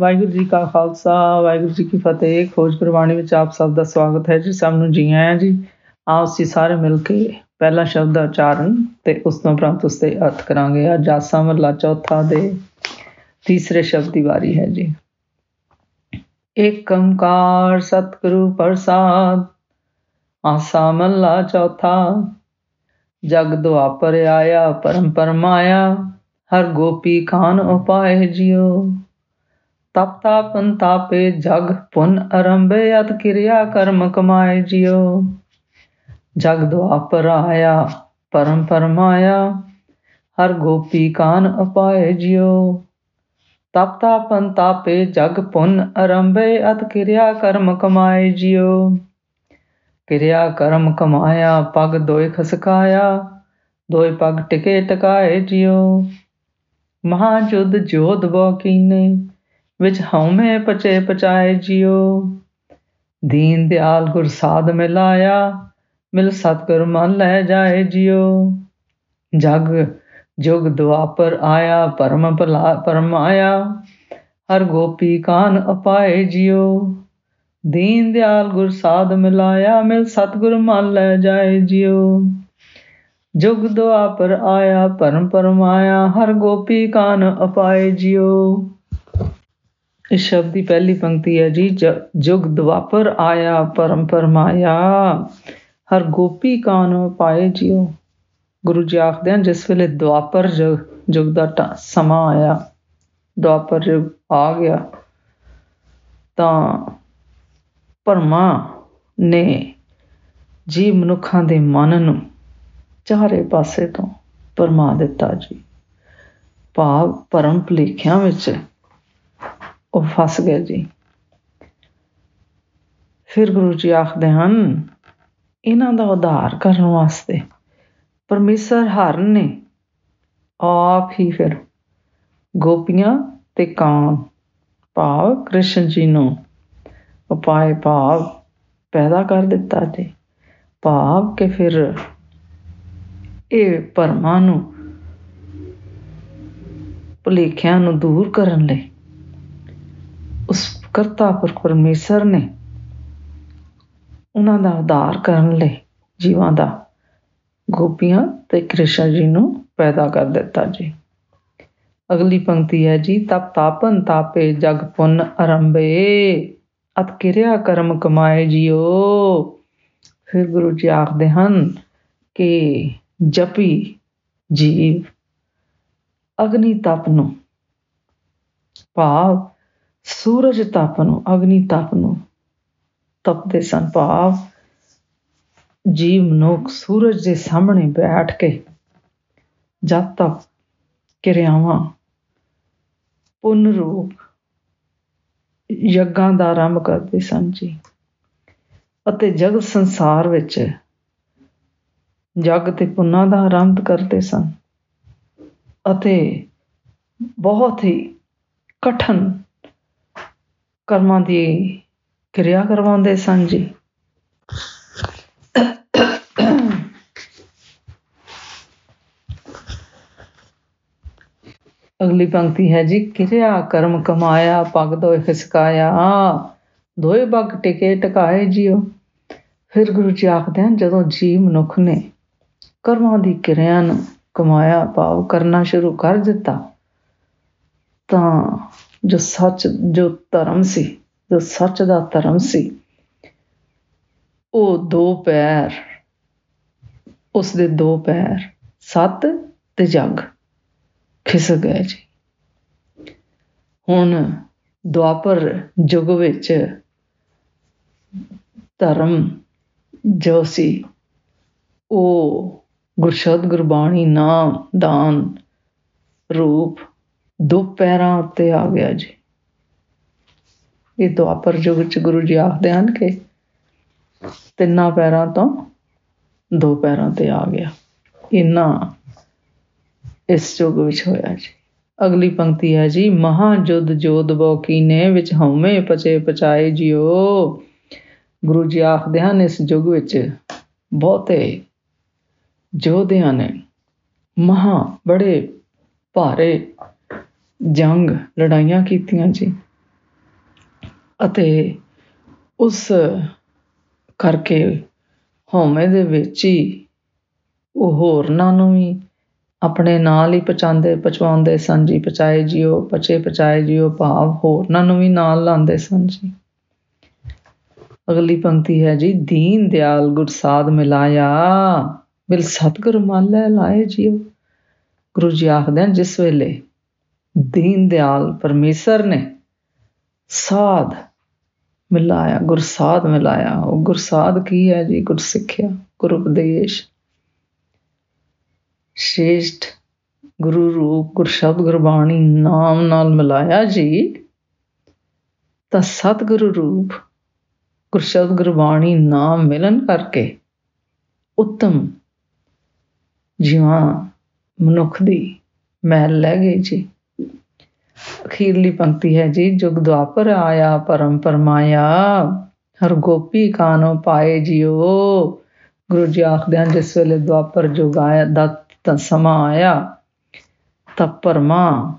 ਵਾਹਿਗੁਰੂ ਜੀ ਕਾ ਖਾਲਸਾ, ਵਾਹਿਗੁਰੂ ਜੀ ਕੀ ਫਤਿਹ। ਖੋਜ ਗੁਰਬਾਣੀ ਵਿੱਚ ਆਪ ਸਭ ਦਾ ਸਵਾਗਤ ਹੈ ਜੀ। ਸਭ ਨੂੰ ਜੀ ਆਇਆਂ ਜੀ। ਆਓ ਅਸੀਂ ਸਾਰੇ ਮਿਲ ਕੇ ਪਹਿਲਾ ਸ਼ਬਦ ਦਾ ਉਚਾਰਨ ਤੇ ਉਸ ਤੋਂ ਪ੍ਰੰਤ ਉਸ ਦੇ ਅਰਥ ਕਰਾਂਗੇ। ਅੱਜ ਆਸਾ ਮਹਲਾ ਚੌਥਾ ਦੇ ਤੀਸਰੇ ਸ਼ਬਦ ਦੀ ਵਾਰੀ ਹੈ ਜੀ। ਏਕ ਓੰਕਾਰ ਸਤਿਗੁਰੂ ਪ੍ਰਸਾਦ, ਆਸਾ ਮਹਲਾ ਚੌਥਾ। ਜਗ ਦੁਆਪਰ ਆਇਆ, ਪਰਮ ਪਰਮਾਇਆ ਹਰ ਗੋਪੀ ਖਾਨ ਉਪਾਏ ਜਿਉ। ਤਪ ਤਾਪਨ ਤਾਪੇ ਜਗ ਪੁਨ ਅਰੰਭੇ ਅਤ ਕਿਰਿਆ ਕਰਮ ਕਮਾਏ ਜਿਉ। ਜਗ ਦੁਆਪਰ ਆਇਆ ਪਰਮ ਪਰਮਾਇਆ, ਹਰ ਗੋਪੀ ਕਾਨ ਉਪਾਏ ਜਿਉ। ਤਪ ਤਾਪਨ ਤਾਪੇ ਜਗ ਪੁਨ ਅਰੰਭੇ ਅਤ ਕਿਰਿਆ ਕਰਮ ਕਮਾਏ ਜਿਉ। ਕਿਰਿਆ ਕਰਮ ਕਮਾਇਆ, ਪਗ ਦੋਇ ਖਸਕਾਇਆ, ਦੋਇ ਪਗ ਟਿਕੇ ਟਕਾਏ ਜਿਉ। ਮਹਾ ਜੁਦ ਜੋਧ ਬੋ ਕੀਨੇ ਵਿੱਚ ਹਉਮੈ ਪਚੇ ਪਚਾਏ ਜਿਉ ਦੀਨ ਦਿਆਲ ਗੁਰ ਸਾਧ ਮਿਲਾਇਆ ਮਿਲ ਸਤਿਗੁਰ ਮਨ ਲੈ ਜਾਏ ਜਿਉ ਜਗ ਜੁਗ ਦੁਆਪਰ ਆਇਆ, ਪਰਮ ਭਲਾ ਪਰਮ ਆਇਆ, ਹਰ ਗੋਪੀ ਕਾਨ ਅਪਾਏ ਜਿਉ ਦੀਨ ਦਿਆਲ ਗੁਰ ਸਾਧ ਮਿਲਾਇਆ ਮਿਲ ਸਤਿਗੁਰ ਮਨ ਲੈ ਜਾਏ ਜਿਉ ਜੁਗ ਦੁਆਪਰ ਆਇਆ, ਪਰਮ ਪਰਮਾਇਆ ਹਰ ਗੋਪੀ ਕਾਨ ਅਪਾਏ ਜਿਉ ਇਸ ਸ਼ਬਦ ਦੀ ਪਹਿਲੀ ਪੰਕਤੀ ਹੈ ਜੀ ਜੁਗ ਦੁਆਪਰ ਆਇਆ, ਪਰਮ ਪਰਮਾਇਆ। ਹਰ ਗੋਪੀ ਕਾਨ ਪਾਏ ਜਿਉ। ਗੁਰੂ ਜੀ ਆਖਦੇ ਹਨ, ਜਿਸ ਵੇਲੇ ਦੁਆਪਰ ਜੁਗ ਦਾ ਸਮਾਂ ਆਇਆ ਦੁਆਪਰ ਜੁਗ ਆ ਗਿਆ, ਤਾਂ ਪਰਮਾ ਨੇ ਜੀ ਮਨੁੱਖਾਂ ਦੇ ਮਨ ਨੂੰ ਚਾਰੇ ਪਾਸੇ ਤੋਂ ਪਰਮਾ ਦਿੱਤਾ ਜੀ। ਭਾਵ ਪਰਮ ਭਲੇਖਿਆਂ ਵਿੱਚ ਉਹ ਫਸ ਗਏ ਜੀ। ਫਿਰ ਗੁਰੂ ਜੀ ਆਖਦੇ ਹਨ, ਇਹਨਾਂ ਦਾ ਉਧਾਰ ਕਰਨ ਵਾਸਤੇ ਪਰਮੇਸ਼ਰ ਹਰਨ ਨੇ ਆਪ ਹੀ ਫਿਰ ਗੋਪੀਆਂ ਤੇ ਕਾਮ, ਭਾਵ ਕ੍ਰਿਸ਼ਨ ਜੀ ਨੂੰ ਉਪਾਏ ਭਾਵ ਪੈਦਾ ਕਰ ਦਿੱਤਾ ਜੀ। ਭਾਵ ਕਿ ਫਿਰ ਇਹ ਪਰਮਾਂ ਨੂੰ ਭੁਲੇਖਿਆਂ ਨੂੰ ਦੂਰ ਕਰਨ ਲਈ ਉਸ ਕਰਤਾ ਪਰ ਪਰਮੇਸ਼ਰ ਨੇ ਉਹਨਾਂ ਦਾ ਉਧਾਰ ਕਰਨ ਲਈ ਜੀਵਾਂ ਦਾ ਗੋਪੀਆਂ ਤੇ ਕ੍ਰਿਸ਼ਨ ਜੀ ਨੂੰ ਪੈਦਾ ਕਰ ਦਿੱਤਾ ਜੀ। ਅਗਲੀ ਪੰਕਤੀ ਹੈ ਜੀ, ਤਪ ਤਾਪਨ ਤਾਪੇ ਜਗ ਪੁੰਨ ਅਰੰਭੇ ਅਤ ਕਿਰਿਆ ਕਰਮ ਕਮਾਏ ਜਿਓ। ਫਿਰ ਗੁਰੂ ਜੀ ਆਖਦੇ ਹਨ ਕਿ ਜਪੀ ਜੀਵ ਅਗਨੀ ਤਪ ਨੂੰ ਭਾਵ ਸੂਰਜ ਤਪ ਨੂੰ, ਅਗਨੀ ਤਪ ਨੂੰ ਤਪਦੇ ਸਨ ਭਾਵ ਜੀਵ ਮਨੁੱਖ ਸੂਰਜ ਦੇ ਸਾਹਮਣੇ ਬੈਠ ਕੇ ਜਦ ਤੱਕ ਕਿਰਿਆਵਾਂ, ਪੁੰਨ ਰੂਪ, ਯੱਗਾਂ ਦਾ ਆਰੰਭ ਕਰਦੇ ਸਨ ਜੀ ਅਤੇ ਜਗਤ ਸੰਸਾਰ ਵਿੱਚ ਜਗ ਤੇ ਪੁੰਨਾਂ ਦਾ ਆਰੰਭ ਕਰਦੇ ਸਨ ਅਤੇ ਬਹੁਤ ਹੀ ਕਠਨ ਕਰਮਾਂ ਦੀ ਕਿਰਿਆ ਕਰਵਾਉਂਦੇ ਸਨ ਜੀ। ਅਗਲੀ ਪੰਕਤੀ ਹੈ ਜੀ, ਕਿਰਿਆ ਕਰਮ ਕਮਾਇਆ, ਪਗ ਦੋਇ ਖਿਸਕਾਇਆ। ਦੋਏ ਬਗ ਟਿਕੇ, ਟਕਾਏ ਜਿਉ ਫਿਰ ਗੁਰੂ ਜੀ ਆਖਦੇ ਹਨ, ਜਦੋਂ ਜੀ ਮਨੁੱਖ ਨੇ ਕਰਮਾਂ ਦੀ ਕਿਰਿਆ ਨੂੰ ਕਮਾਇਆ, ਭਾਵ ਕਰਨਾ ਸ਼ੁਰੂ ਕਰ ਦਿੱਤਾ, ਤਾਂ ਜੋ ਸੱਚ, ਜੋ ਧਰਮ ਸੀ, ਜੋ ਸੱਚ ਦਾ ਧਰਮ ਸੀ, ਉਹ ਦੋ ਪੈਰ ਉਸ ਦੇ ਦੋ ਪੈਰ, ਸੱਤ ਤੇ ਜਗ ਖਿਸ ਗਏ ਜੀ। ਹੁਣ ਦੁਆਪਰ ਯੁਗ ਵਿੱਚ ਧਰਮ ਜੋ ਸੀ, ਉਹ ਗੁਰਸ਼ਬਦ ਗੁਰਬਾਣੀ ਨਾਮ, ਦਾਨ, ਰੂਪ ਦੋ ਪੈਰਾਂ ਉੱਤੇ ਆ ਗਿਆ ਜੀ। ਇਹ ਦੁਆਪਰ ਯੁਗ ਵਿੱਚ ਗੁਰੂ ਜੀ ਆਖਦੇ ਹਨ ਕਿ ਤਿੰਨਾਂ ਪੈਰਾਂ ਤੋਂ ਦੋ ਪੈਰਾਂ ਤੇ ਆ ਗਿਆ। ਇੰਨਾ ਇਸ ਯੁਗ ਵਿੱਚ ਹੋਇਆ ਜੀ। ਅਗਲੀ ਪੰਕਤੀ ਹੈ ਜੀ ਮਹਾ ਜੁਦ ਜੋਦ ਬੋ ਕੀਨੇ ਵਿੱਚ ਹਉਮੈ ਪਚੇ ਪਚਾਏ ਜਿਓ ਗੁਰੂ ਜੀ ਆਖਦੇ ਹਨ ਇਸ ਯੁਗ ਵਿੱਚ ਬਹੁਤੇ ਯੋਧਿਆਂ ਨੇ ਮਹਾ ਬੜੇ ਭਾਰੇ ਜੰਗ ਲੜਾਈਆਂ ਕੀਤੀਆਂ ਜੀ। ਅਤੇ ਉਸ ਕਰਕੇ ਹਉਮੈ ਦੇ ਵਿੱਚ ਹੀ ਉਹ ਹੋਰਨਾਂ ਨੂੰ ਵੀ ਆਪਣੇ ਨਾਲ ਹੀ ਪਹੁੰਚਾਉਂਦੇ ਪਹੁੰਚਾਉਂਦੇ ਸਨ ਜੀ। ਪਚਾਏ ਜਿਓ ਪਚੇ ਪਚਾਏ ਜਿਓ ਭਾਵ ਹੋਰਨਾਂ ਨੂੰ ਵੀ ਨਾਲ ਲਾਉਂਦੇ ਸਨ ਜੀ। ਅਗਲੀ ਪੰਕਤੀ ਹੈ ਜੀ, ਦੀਨ ਦਿਆਲ ਗੁਰਸਾਦ ਮਿਲਾਇਆ, ਬਿਲ ਸਤਗੁਰ ਮਾਲੇ ਲਾਏ ਜਿਓ ਗੁਰੂ ਜੀ ਆਖਦੇ ਹਨ, ਜਿਸ ਵੇਲੇ ਦੀਨ ਦਿਆਲ ਪਰਮੇਸ਼ਰ ਨੇ ਸਾਧ ਮਿਲਾਇਆ ਗੁਰਸਾਦ ਮਿਲਾਇਆ। ਉਹ ਗੁਰਸਾਦ ਕੀ ਹੈ ਜੀ? ਗੁਰ ਸਿੱਖਿਆ ਗੁਰ ਉਪਦੇਸ਼ ਸ਼੍ਰੇਸ਼ਟ ਗੁਰੂ ਰੂਪ ਗੁਰ ਸ਼ਬਦ ਗੁਰਬਾਣੀ ਨਾਮ ਨਾਲ ਮਿਲਾਇਆ ਜੀ। ਤਾਂ ਸਤਿਗੁਰੂ ਰੂਪ ਗੁਰ ਸ਼ਬਦ ਗੁਰਬਾਣੀ ਨਾਮ ਮਿਲਨ ਕਰਕੇ ਉੱਤਮ ਜੀਵਾਂ ਮਨੁੱਖ ਦੀ ਮਹਿਲ ਲੈ ਗਏ ਜੀ। ਅਖੀਰਲੀ ਪੰਕਤੀ ਹੈ ਜੀ, ਜੁਗ ਦੁਆਪਰ ਆਇਆ ਪਰਮ ਪਰਮਾਇਆ। ਹਰ ਗੋਪੀ ਕਾਨੋ ਪਾਏ ਜਿਓ ਗੁਰੂ ਜੀ ਆਖਦੇ ਹਨ ਜਿਸ ਵੇਲੇ ਦੁਆਪਰ ਜੁਗ ਆਇਆ ਦਾ ਤਾਂ ਸਮਾਂ ਆਇਆ। ਤਾਂ ਪਰਮਾ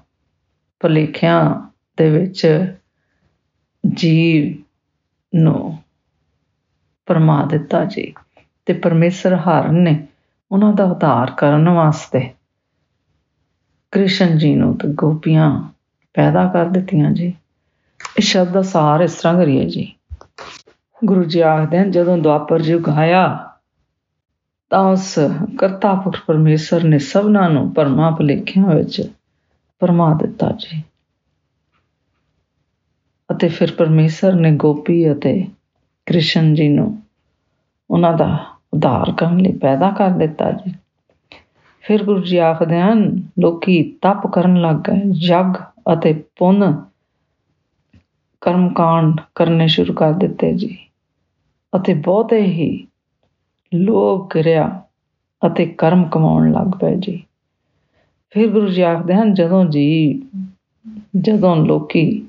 ਭਲੇਖਿਆਂ ਦੇ ਵਿੱਚ ਜੀਵ ਨੂੰ ਪਰਮਾ ਦਿੱਤਾ ਜੀ। ਤੇ ਪਰਮੇਸ਼ਰ ਹਰ ਨੇ ਉਹਨਾਂ ਦਾ ਉਧਾਰ ਕਰਨ ਵਾਸਤੇ ਕ੍ਰਿਸ਼ਨ ਜੀ ਨੂੰ ਤੇ ਗੋਪੀਆਂ ਪੈਦਾ ਕਰ ਦਿੱਤੀਆਂ ਜੀ। ਇਸ ਸ਼ਬਦ ਦਾ ਸਾਰ ਇਸ ਤਰ੍ਹਾਂ ਕਰੀਏ ਜੀ। ਗੁਰੂ ਜੀ ਆਖਦੇ ਹਨ, ਜਦੋਂ ਦੁਆਪਰ ਯੁਗ ਆਇਆ, ਤਾਂ ਉਸ ਕਰਤਾ ਪੁਰਖ ਪਰਮੇਸ਼ਰ ਨੇ ਸਭਨਾਂ ਨੂੰ ਪਰਮਾ ਭਲੇਖਿਆਂ ਵਿੱਚ ਪਰਮਾ ਦਿੱਤਾ ਜੀ। ਅਤੇ ਫਿਰ ਪਰਮੇਸ਼ਰ ਨੇ ਗੋਪੀ ਅਤੇ ਕ੍ਰਿਸ਼ਨ ਜੀ ਨੂੰ ਉਹਨਾਂ ਦਾ ਉਧਾਰ ਕਰਨ ਲਈ ਪੈਦਾ ਕਰ ਦਿੱਤਾ ਜੀ। ਫਿਰ ਗੁਰੂ ਜੀ ਆਖਦੇ ਹਨ, ਲੋਕੀ ਤਪ ਕਰਨ ਲੱਗ ਗਏ, ਜਗ ਅਤੇ ਪੁੰਨ ਕਰਮਕਾਂਡ ਕਰਨੇ ਸ਼ੁਰੂ ਕਰ ਦਿੱਤੇ ਜੀ। ਅਤੇ ਬਹੁਤੇ ਹੀ ਲੋਭ ਕਰਿਆ ਅਤੇ ਕਰਮ ਕਮਾਉਣ ਲੱਗ ਪਏ ਜੀ। ਫਿਰ ਗੁਰੂ ਜੀ ਆਖਦੇ ਹਨ, ਜਦੋਂ ਜੀ, ਜਦੋਂ ਲੋਕੀ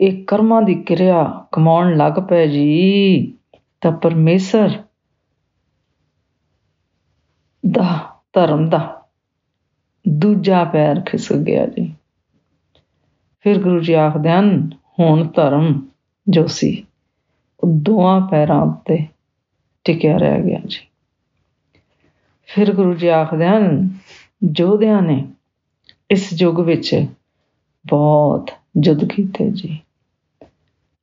ਇਹ ਕਰਮਾਂ ਦੀ ਕਿਰਿਆ ਕਮਾਉਣ ਲੱਗ ਪਏ ਜੀ, ਤਾਂ ਪਰਮੇਸ਼ਰ ਦਾ ਧਰਮ ਦਾ ਦੂਜਾ ਪੈਰ ਖਿਸਕ ਗਿਆ ਜੀ। ਫਿਰ ਗੁਰੂ ਜੀ ਆਖਦੇ ਹਨ, ਹੁਣ ਧਰਮ ਜੋ ਸੀ ਉਹ ਦੋਹਾਂ ਪੈਰਾਂ ਉੱਤੇ ਟਿਕਿਆ ਰਹਿ ਗਿਆ ਜੀ। ਫਿਰ ਗੁਰੂ ਜੀ ਆਖਦੇ ਹਨ ਜੋਧਿਆਂ ਨੇ ਇਸ ਯੁੱਗ ਵਿੱਚ ਬਹੁਤ ਜੁੱਧ ਕੀਤੇ ਜੀ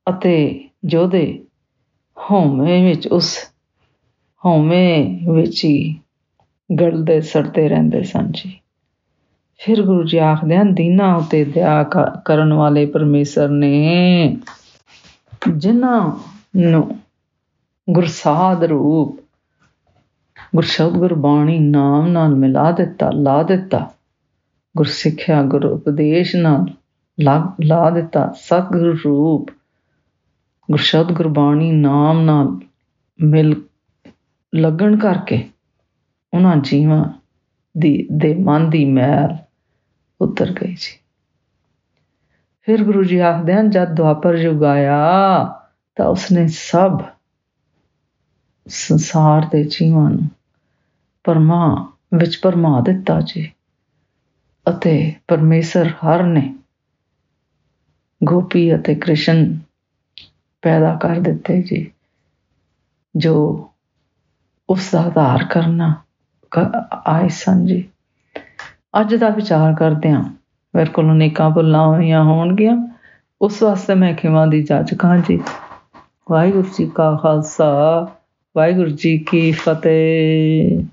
ਅਤੇ ਜੋਧੇ ਹਉਮੈ ਵਿੱਚ, ਉਸ ਹਉਮੈ ਵਿੱਚ ਹੀ ਗਲਦੇ ਸੜਦੇ ਰਹਿੰਦੇ ਸਨ ਜੀ। ਫਿਰ ਗੁਰੂ ਜੀ ਆਖਦੇ ਹਨ, ਦੀਨਾ ਉਤੇ ਦਇਆ ਕਰਨ ਵਾਲੇ ਪਰਮੇਸ਼ਰ ਨੇ। ਜਿਨ੍ਹਾਂ ਨੂੰ ਗੁਰਸਾਦ ਰੂਪ, ਗੁਰਸ਼ਬਦ, ਗੁਰਬਾਣੀ ਨਾਮ ਨਾਲ ਮਿਲਾ ਦਿੱਤਾ, ਲਾ ਦਿੱਤਾ, ਗੁਰਸਿੱਖਿਆ ਗੁਰ ਉਪਦੇਸ਼ ਨਾਲ ਲਾ ਦਿੱਤਾ, ਸਤਿਗੁਰੂ ਰੂਪ, ਗੁਰਸ਼ਬਦ, ਗੁਰਬਾਣੀ ਨਾਮ ਨਾਲ ਮਿਲ ਲੱਗਣ ਕਰਕੇ ਉਹਨਾਂ ਜੀਵਾਂ ਦੀ, ਦੇ ਮਨ ਦੀ ਮੈਲ ਉਤਰ ਗਈ ਜੀ ਫਿਰ ਗੁਰੂ ਜੀ ਆਖਦੇ ਹਨ ਜਦ ਦੁਆਪਰ ਯੁਗ ਆਇਆ, ਤਾਂ ਉਸਨੇ ਸਭ ਸੰਸਾਰ ਦੇ ਜੀਵਾਂ ਨੂੰ ਪਰਮਾ, ਵਿੱਚ ਪਰਮਾ ਦਿੱਤਾ ਜੀ ਅਤੇ ਪਰਮੇਸ਼ਰ ਹਰ ਨੇ ਗੋਪੀ ਅਤੇ ਕ੍ਰਿਸ਼ਨ ਪੈਦਾ ਕਰ ਦਿੱਤੇ ਜੀ, ਜੋ ਉਸ ਦਾ ਆਧਾਰ ਕਰਨਾ ਆਏ ਸਨ ਜੀ। ਅੱਜ ਦਾ ਵਿਚਾਰ ਕਰਦੇ ਹਾਂ। ਮੇਰੇ ਕੋਲ ਅਨੇਕਾਂ ਭੁੱਲਾਂ ਹੋਈਆਂ ਹੋਣਗੀਆਂ। ਉਸ ਵਾਸਤੇ ਮੈਂ ਖਿਮਾ ਦੀ ਜਾਂਚ ਕਾਂ ਜੀ ਵਾਹਿਗੁਰੂ ਜੀ ਕਾ ਖਾਲਸਾ, ਵਾਹਿਗੁਰੂ ਜੀ ਕੀ ਫਤਿਹ।